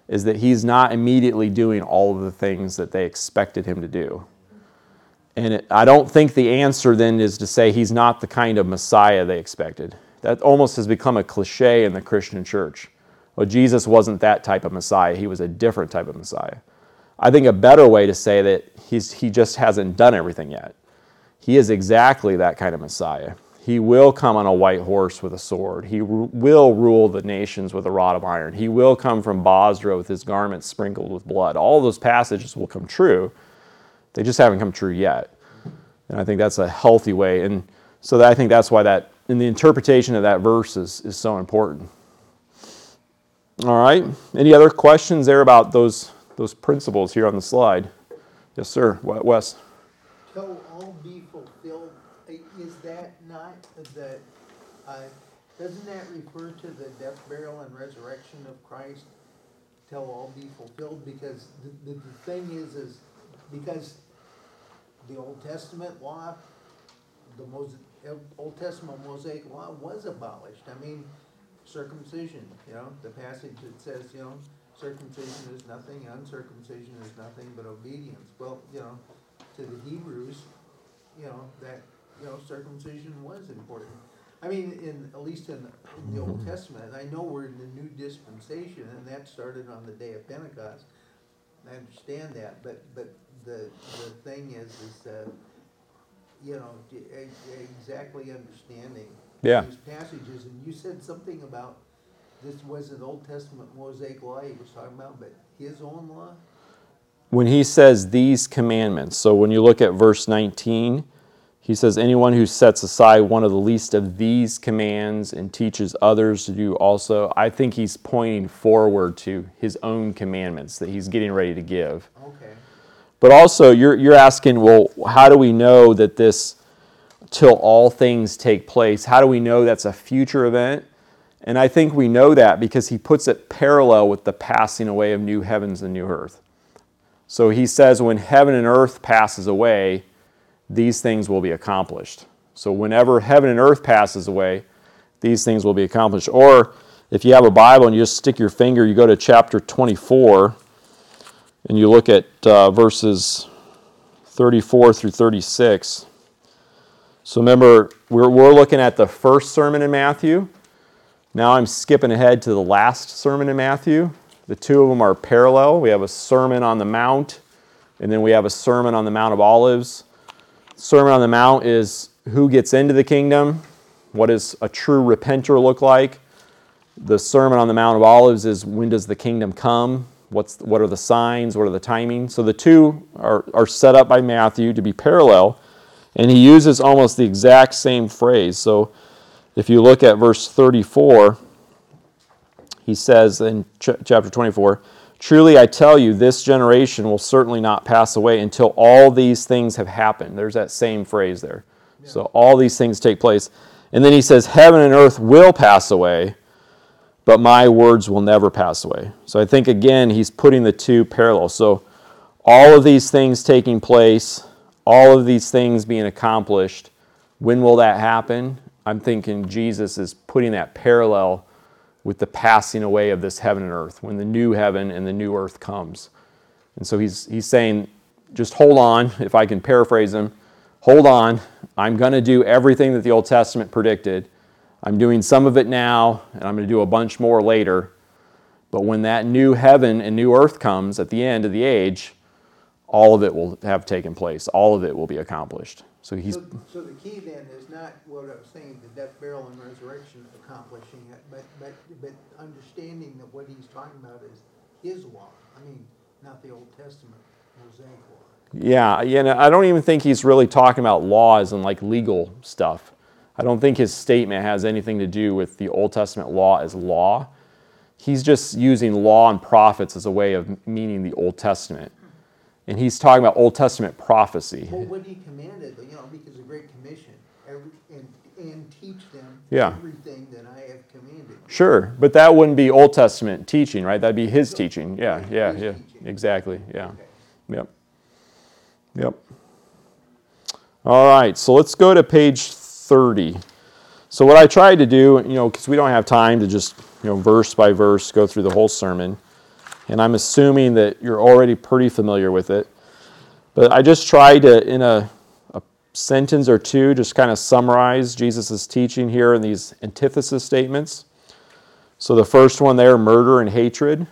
is that he's not immediately doing all of the things that they expected him to do. And it, I don't think the answer then is to say he's not the kind of Messiah they expected. That almost has become a cliche in the Christian church. Well, Jesus wasn't that type of Messiah, he was a different type of Messiah. I think a better way to say that he's, he just hasn't done everything yet. He is exactly that kind of Messiah. He will come on a white horse with a sword. He ru- will rule the nations with a rod of iron. He will come from Bozrah with his garments sprinkled with blood. All those passages will come true. They just haven't come true yet. And I think that's a healthy way. And so that, I think that's why that, in the interpretation of that verse is, is so important. All right. Any other questions there about those, those principles here on the slide? Yes, sir. Wes all be fulfilled, i- is that the, uh, doesn't that refer to the death, burial, and resurrection of Christ? Till all be fulfilled, because the, the, the thing is, is because the Old Testament law, the Mos- Old Testament Mosaic law was abolished. I mean, circumcision, you know, the passage that says, you know, circumcision is nothing, uncircumcision is nothing but obedience. Well, you know, to the Hebrews, you know, that, you know, circumcision was important. I mean, in, at least in the Old Testament, and I know we're in the new dispensation, and that started on the day of Pentecost. I understand that, but, but the, the thing is, is, uh, you know, exactly understanding Yeah. these passages, and you said something about, this was an Old Testament Mosaic law he was talking about, but his own law? when he says these commandments, so when you look at verse 19, he says, Anyone who sets aside one of the least of these commands and teaches others to do also, I think he's pointing forward to his own commandments that he's getting ready to give. Okay, But also, you're, you're asking, well, how do we know that this, till all things take place, how do we know that's a future event? And I think we know that because he puts it parallel with the passing away of new heavens and new earth. So he says, when heaven and earth passes away, these things will be accomplished. So whenever heaven and earth passes away, these things will be accomplished. Or if you have a Bible and you just stick your finger, you go to chapter 24 and you look at uh, verses 34 through 36. So remember, we're, we're looking at the first sermon in Matthew. Now I'm skipping ahead to the last sermon in Matthew. The two of them are parallel. We have a sermon on the Mount, and then we have a sermon on the Mount of Olives. Sermon on the Mount is who gets into the kingdom, what does a true repenter look like. The Sermon on the Mount of Olives is when does the kingdom come? What's, what are the signs? What are the timing? So the two are, are set up by Matthew to be parallel, and he uses almost the exact same phrase. So if you look at verse 34, he says in ch- chapter 24, Truly I tell you, this generation will certainly not pass away until all these things have happened. There's that same phrase there. So all these things take place. And then he says, Heaven and earth will pass away, but my words will never pass away. So I think, again, he's putting the two parallel. So all of these things taking place, all of these things being accomplished, when will that happen? I'm thinking Jesus is putting that parallel with the passing away of this heaven and earth, when the new heaven and the new earth comes. And so he's, he's saying, just hold on, if I can paraphrase him, hold on. I'm going to do everything that the Old Testament predicted. I'm doing some of it now, and I'm going to do a bunch more later. But when that new heaven and new earth comes at the end of the age, all of it will have taken place. All of it will be accomplished. So he's So, so the key then is not what I was saying, the death, burial, and resurrection accomplishing it, but, but, but understanding that what he's talking about is his law. I mean, not the Old Testament Mosaic law. Yeah, you know, I don't even think he's really talking about laws and like legal stuff. I don't think his statement has anything to do with the Old Testament law as law. He's just using law and prophets as a way of meaning the Old Testament. And he's talking about Old Testament prophecy. Well, what he commanded, you know, because the Great Commission, every, and, and teach them Yeah. everything that I have commanded. Sure, but that wouldn't be Old Testament teaching, right? That'd be his teaching. Yeah, yeah, yeah. teaching. Exactly. Yeah. Okay. Yep. Yep. All right, so let's go to page 30. So what I tried to do, you know, because we don't have time to just, you know, verse by verse go through the whole sermon, and I'm assuming that you're already pretty familiar with it, but I just tried to, in a, a sentence or two, just kind of summarize Jesus' teaching here in these antithesis statements. So the first one there, murder and hatred.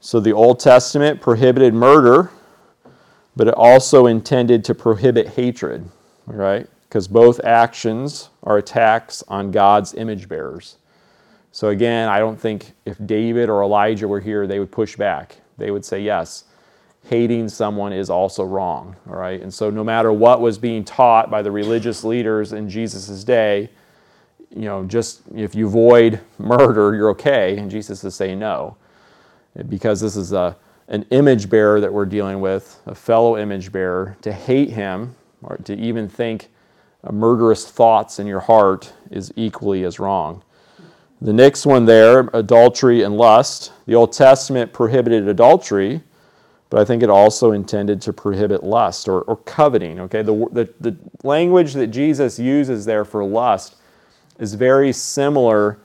So the Old Testament prohibited murder, but it also intended to prohibit hatred, right? Because both actions are attacks on God's image bearers. So again, I don't think if David or Elijah were here, they would push back. They would say, yes, hating someone is also wrong, all right? And so no matter what was being taught by the religious leaders in Jesus' day, you know, just if you avoid murder, you're okay. And Jesus is saying no because this is a, an image bearer that we're dealing with, a fellow image bearer, to hate him or to even think murderous thoughts in your heart is equally as wrong. The next one there, adultery and lust. The Old Testament prohibited adultery, but I think it also intended to prohibit lust or, or coveting. Okay, the, the, the language that Jesus uses there for lust is very similar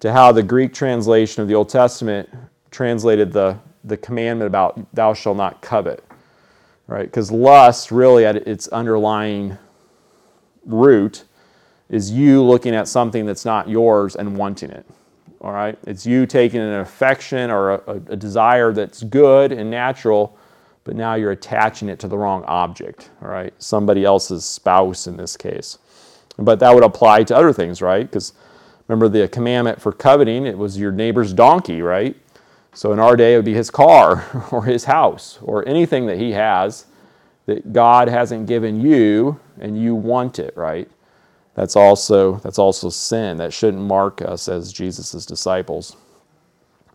to how the Greek translation of the Old Testament translated the, the commandment about thou shalt not covet, right? Because lust, really, at its underlying root, is you looking at something that's not yours and wanting it, all right? It's you taking an affection or a, a, desire that's good and natural, but now you're attaching it to the wrong object, all right? Somebody else's spouse in this case. But that would apply to other things, right? Because remember the commandment for coveting, it was your neighbor's donkey, right? So in our day, it would be his car or his house or anything that he has that God hasn't given you and you want it, right? That's also, that's also sin. That shouldn't mark us as Jesus' disciples.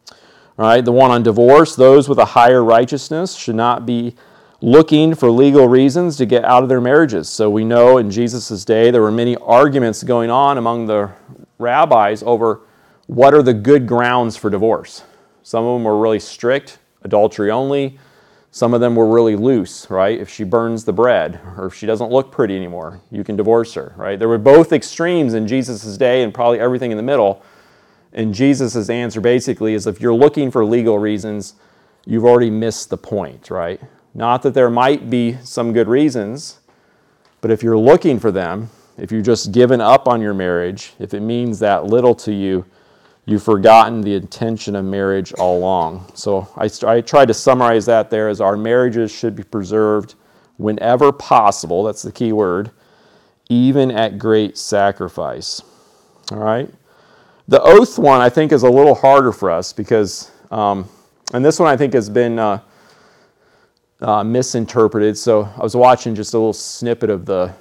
All right, the one on divorce, those with a higher righteousness should not be looking for legal reasons to get out of their marriages. So we know in Jesus' day there were many arguments going on among the rabbis over what are the good grounds for divorce. Some of them were really strict, adultery only. Some of them were really loose, right? If she burns the bread or if she doesn't look pretty anymore, you can divorce her, right? There were both extremes in Jesus' day and probably everything in the middle. And Jesus' answer basically is if you're looking for legal reasons, you've already missed the point, right? Not that there might be some good reasons, but if you're looking for them, if you've just given up on your marriage, if it means that little to you, you've forgotten the intention of marriage all along. So I, I tried to summarize that there as our marriages should be preserved whenever possible. That's the key word, even at great sacrifice. All right? The oath one, I think, is a little harder for us because, um, and this one I think has been uh, uh, misinterpreted. So I was watching just a little snippet of the,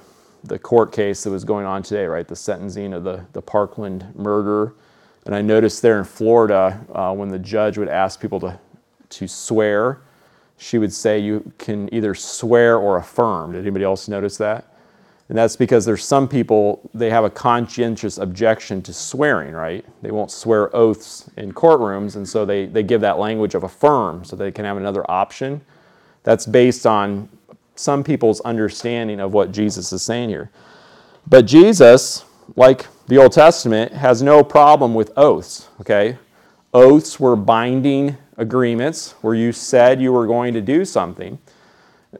the court case that was going on today, right? The sentencing of the, the Parkland murder. And I noticed there in Florida, uh, when the judge would ask people to, to swear, she would say you can either swear or affirm. Did anybody else notice that? And that's because there's some people, they have a conscientious objection to swearing, right? They won't swear oaths in courtrooms, and so they, they give that language of affirm so they can have another option. That's based on some people's understanding of what Jesus is saying here. But Jesus, like the Old Testament, has no problem with oaths, okay? Oaths were binding agreements where you said you were going to do something.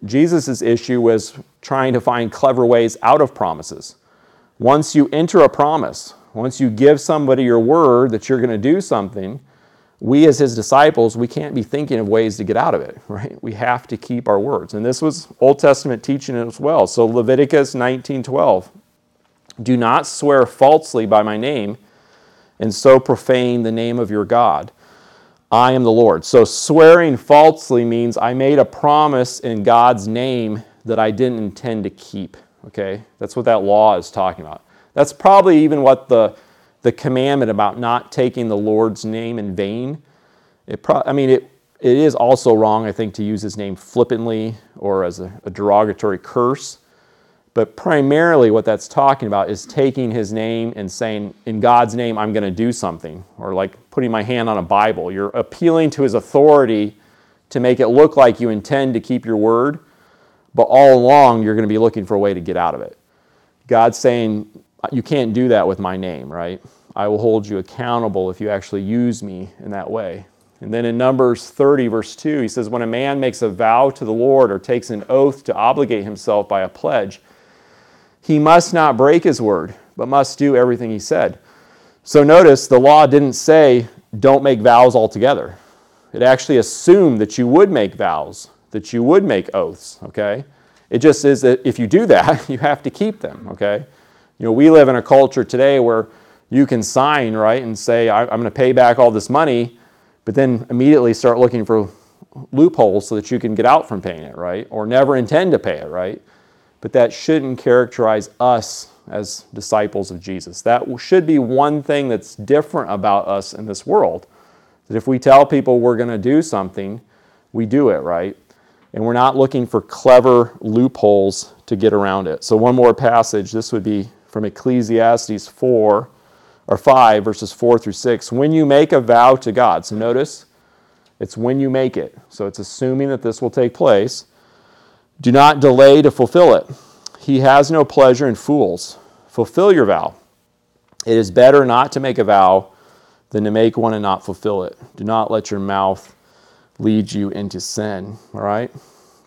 Jesus' issue was trying to find clever ways out of promises. Once you enter a promise, Once you give somebody your word that you're going to do something, we as his disciples, we can't be thinking of ways to get out of it, right? We have to keep our words. And this was Old Testament teaching as well. So Leviticus 19:12. Do not swear falsely by my name and so profane the name of your God. I am the Lord. So swearing falsely means I made a promise in God's name that I didn't intend to keep. Okay? That's what that law is talking about. That's probably even what the, the commandment about not taking the Lord's name in vain. It pro- I mean, it, it is also wrong, I think, to use his name flippantly or as a, a derogatory curse. But primarily, what that's talking about is taking his name and saying, in God's name, I'm going to do something, or like putting my hand on a Bible. You're appealing to his authority to make it look like you intend to keep your word, but all along, you're going to be looking for a way to get out of it. God's saying, You can't do that with my name, right? I will hold you accountable if you actually use me in that way. And then in Numbers 30, verse 2, he says, When a man makes a vow to the Lord or takes an oath to obligate himself by a pledge, he must not break his word, but must do everything he said. So notice the law didn't say don't make vows altogether. It actually assumed that you would make vows, that you would make oaths, okay? It just is that if you do that, you have to keep them, okay? You know, we live in a culture today where you can sign, right, and say, I'm going to pay back all this money, but then immediately start looking for loopholes so that you can get out from paying it, right? Or never intend to pay it, right? But that shouldn't characterize us as disciples of Jesus. That should be one thing that's different about us in this world. That if we tell people we're going to do something, we do it, right? And we're not looking for clever loopholes to get around it. So, one more passage. This would be from Ecclesiastes 4 or 5, verses 4 through 6. When you make a vow to God, so notice it's when you make it. So, it's assuming that this will take place. Do not delay to fulfill it. He has no pleasure in fools. Fulfill your vow. It is better not to make a vow than to make one and not fulfill it. Do not let your mouth lead you into sin. All right?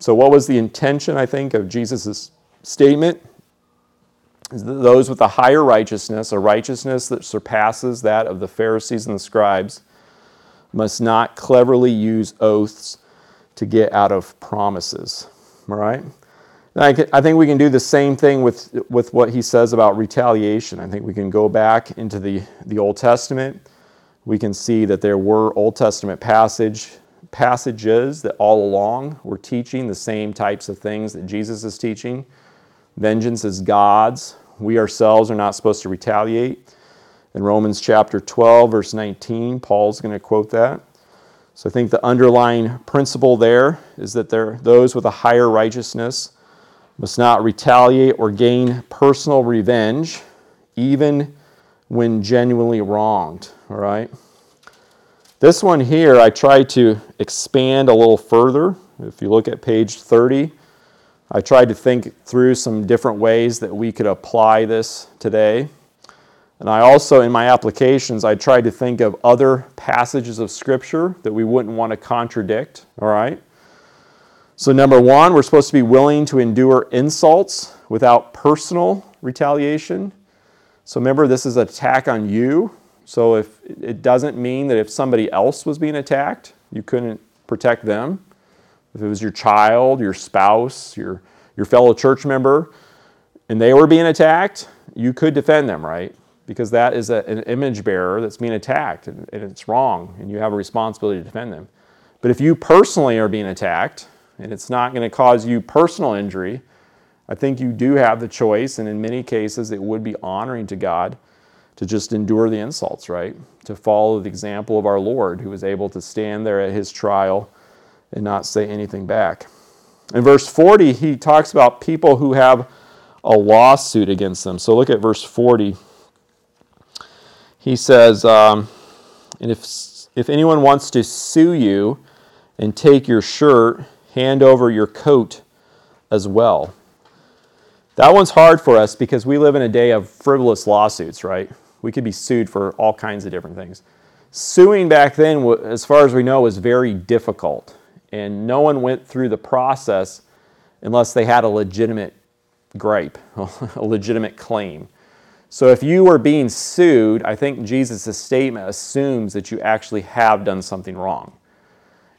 So, what was the intention, I think, of Jesus' statement? Those with a higher righteousness, a righteousness that surpasses that of the Pharisees and the scribes, must not cleverly use oaths to get out of promises. All right? I, think we can do the same thing with, with what he says about retaliation. I think we can go back into the, the Old Testament. We can see that there were Old Testament passage, passages that all along were teaching the same types of things that Jesus is teaching. Vengeance is God's. We ourselves are not supposed to retaliate. In Romans chapter 12, verse 19, Paul's going to quote that. So I think the underlying principle there is that there, those with a higher righteousness must not retaliate or gain personal revenge, even when genuinely wronged. All right? This one here, I tried to expand a little further. If you look at page 30, I tried to think through some different ways that we could apply this today. And I also, in my applications, I tried to think of other passages of Scripture that we wouldn't want to contradict, all right? So, number one, we're supposed to be willing to endure insults without personal retaliation. So, remember, this is an attack on you. So, if it doesn't mean that if somebody else was being attacked, you couldn't protect them. If it was your child, your spouse, your, your fellow church member, and they were being attacked, you could defend them, right? Because that is a, an image bearer that's being attacked and, and, it's wrong and you have a responsibility to defend them. But if you personally are being attacked and it's not going to cause you personal injury, I think you do have the choice, and in many cases, it would be honoring to God to just endure the insults, right? To follow the example of our Lord, who was able to stand there at his trial and not say anything back. In verse 40, he talks about people who have a lawsuit against them. So look at verse 40 he says, um, and if, if anyone wants to sue you and take your shirt, hand over your coat as well. That one's hard for us because we live in a day of frivolous lawsuits, right? We could be sued for all kinds of different things. Suing back then, as far as we know, was very difficult, and no one went through the process unless they had a legitimate gripe, a legitimate claim. So if you were being sued, I think Jesus' statement assumes that you actually have done something wrong.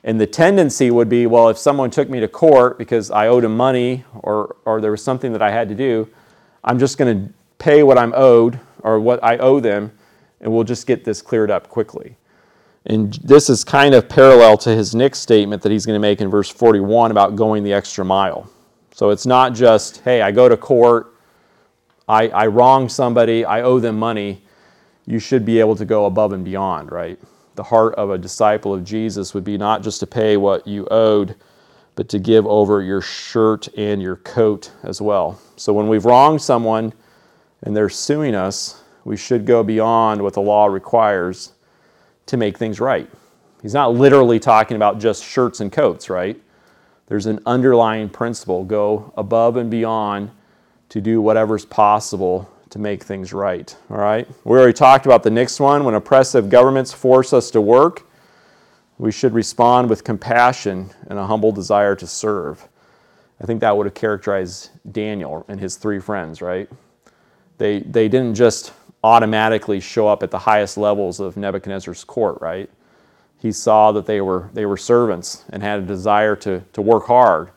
And the tendency would be well, if someone took me to court because I owed him money or, or there was something that I had to do, I'm just going to pay what I'm owed or what I owe them, and we'll just get this cleared up quickly. And this is kind of parallel to his next statement that he's going to make in verse 41 about going the extra mile. So it's not just, hey, I go to court, I, I wrong somebody, I owe them money. You should be able to go above and beyond, right? The heart of a disciple of Jesus would be not just to pay what you owed, but to give over your shirt and your coat as well. So when we've wronged someone and they're suing us, we should go beyond what the law requires to make things right. He's not literally talking about just shirts and coats, right? There's an underlying principle go above and beyond to do whatever's possible to make things right. All right? We already talked about the next one. When oppressive governments force us to work, we should respond with compassion and a humble desire to serve. I think that would have characterized Daniel and his three friends, right? They, they didn't just automatically show up at the highest levels of Nebuchadnezzar's court, right? He saw that they were, they were servants and had a desire to, to work hard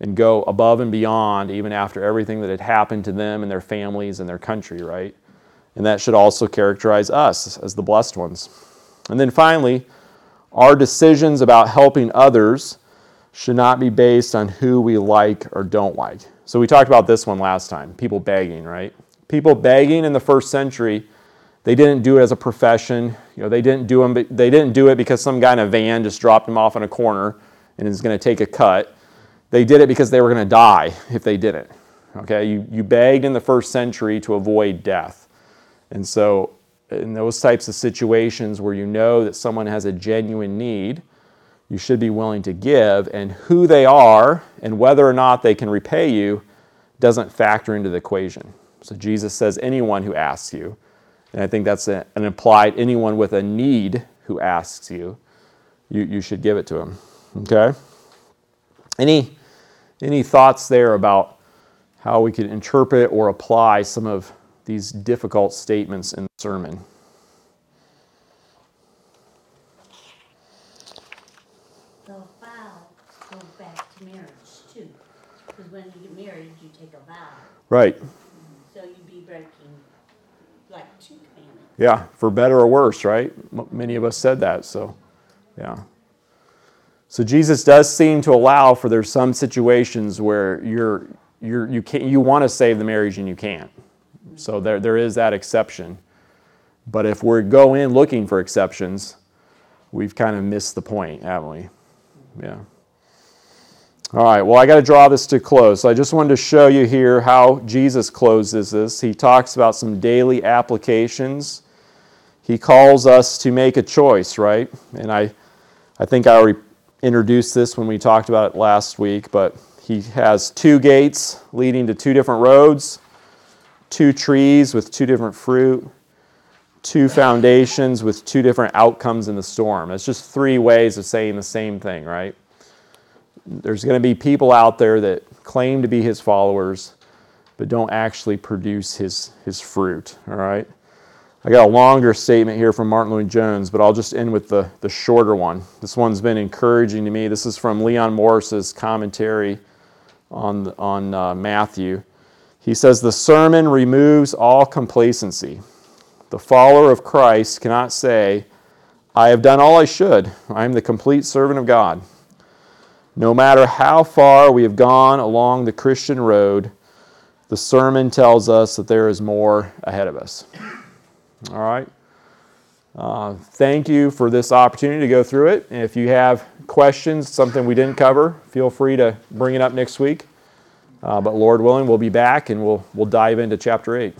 and go above and beyond, even after everything that had happened to them and their families and their country, right? And that should also characterize us as the blessed ones. And then finally, our decisions about helping others should not be based on who we like or don't like. So we talked about this one last time people begging, right? People begging in the first century, they didn't do it as a profession. You know, they didn't do them, they didn't do it because some guy in a van just dropped them off in a corner and is going to take a cut. They did it because they were going to die if they didn't. Okay, you, you begged in the first century to avoid death. And so, in those types of situations where you know that someone has a genuine need, you should be willing to give. And who they are and whether or not they can repay you doesn't factor into the equation. So, Jesus says, anyone who asks you. And I think that's an implied anyone with a need who asks you, you, you should give it to them. Okay? Any any thoughts there about how we could interpret or apply some of these difficult statements in the sermon? The vow goes back to marriage too, because when you get married, you take a vow, Right. so you'd be breaking like two commandments. Yeah, for better or worse, right? Many of us said that, so yeah. So Jesus does seem to allow for there's some situations where you're you're you can't you want to save the marriage and you can't. So there there is that exception. But if we go in looking for exceptions, we've kind of missed the point, haven't we? Yeah. All right, well, I got to draw this to close. So I just wanted to show you here how Jesus closes this. He talks about some daily applications. He calls us to make a choice, right? And I, I think I already introduced this when we talked about it last week, but he has two gates leading to two different roads, two trees with two different fruit, two foundations with two different outcomes in the storm. It's just three ways of saying the same thing, right? There's going to be people out there that claim to be his followers, but don't actually produce his, his fruit, all right? I got a longer statement here from Martyn Lloyd Jones, but I'll just end with the, the shorter one. This one's been encouraging to me. This is from Leon Morris's commentary on, on uh, Matthew. He says, The sermon removes all complacency. The follower of Christ cannot say, I have done all I should. I am the complete servant of God. No matter how far we have gone along the Christian road, the sermon tells us that there is more ahead of us. All right. Uh, thank you for this opportunity to go through it. If you have questions, something we didn't cover, feel free to bring it up next week. Uh, but Lord willing, we'll be back and we'll, we'll dive into chapter 8.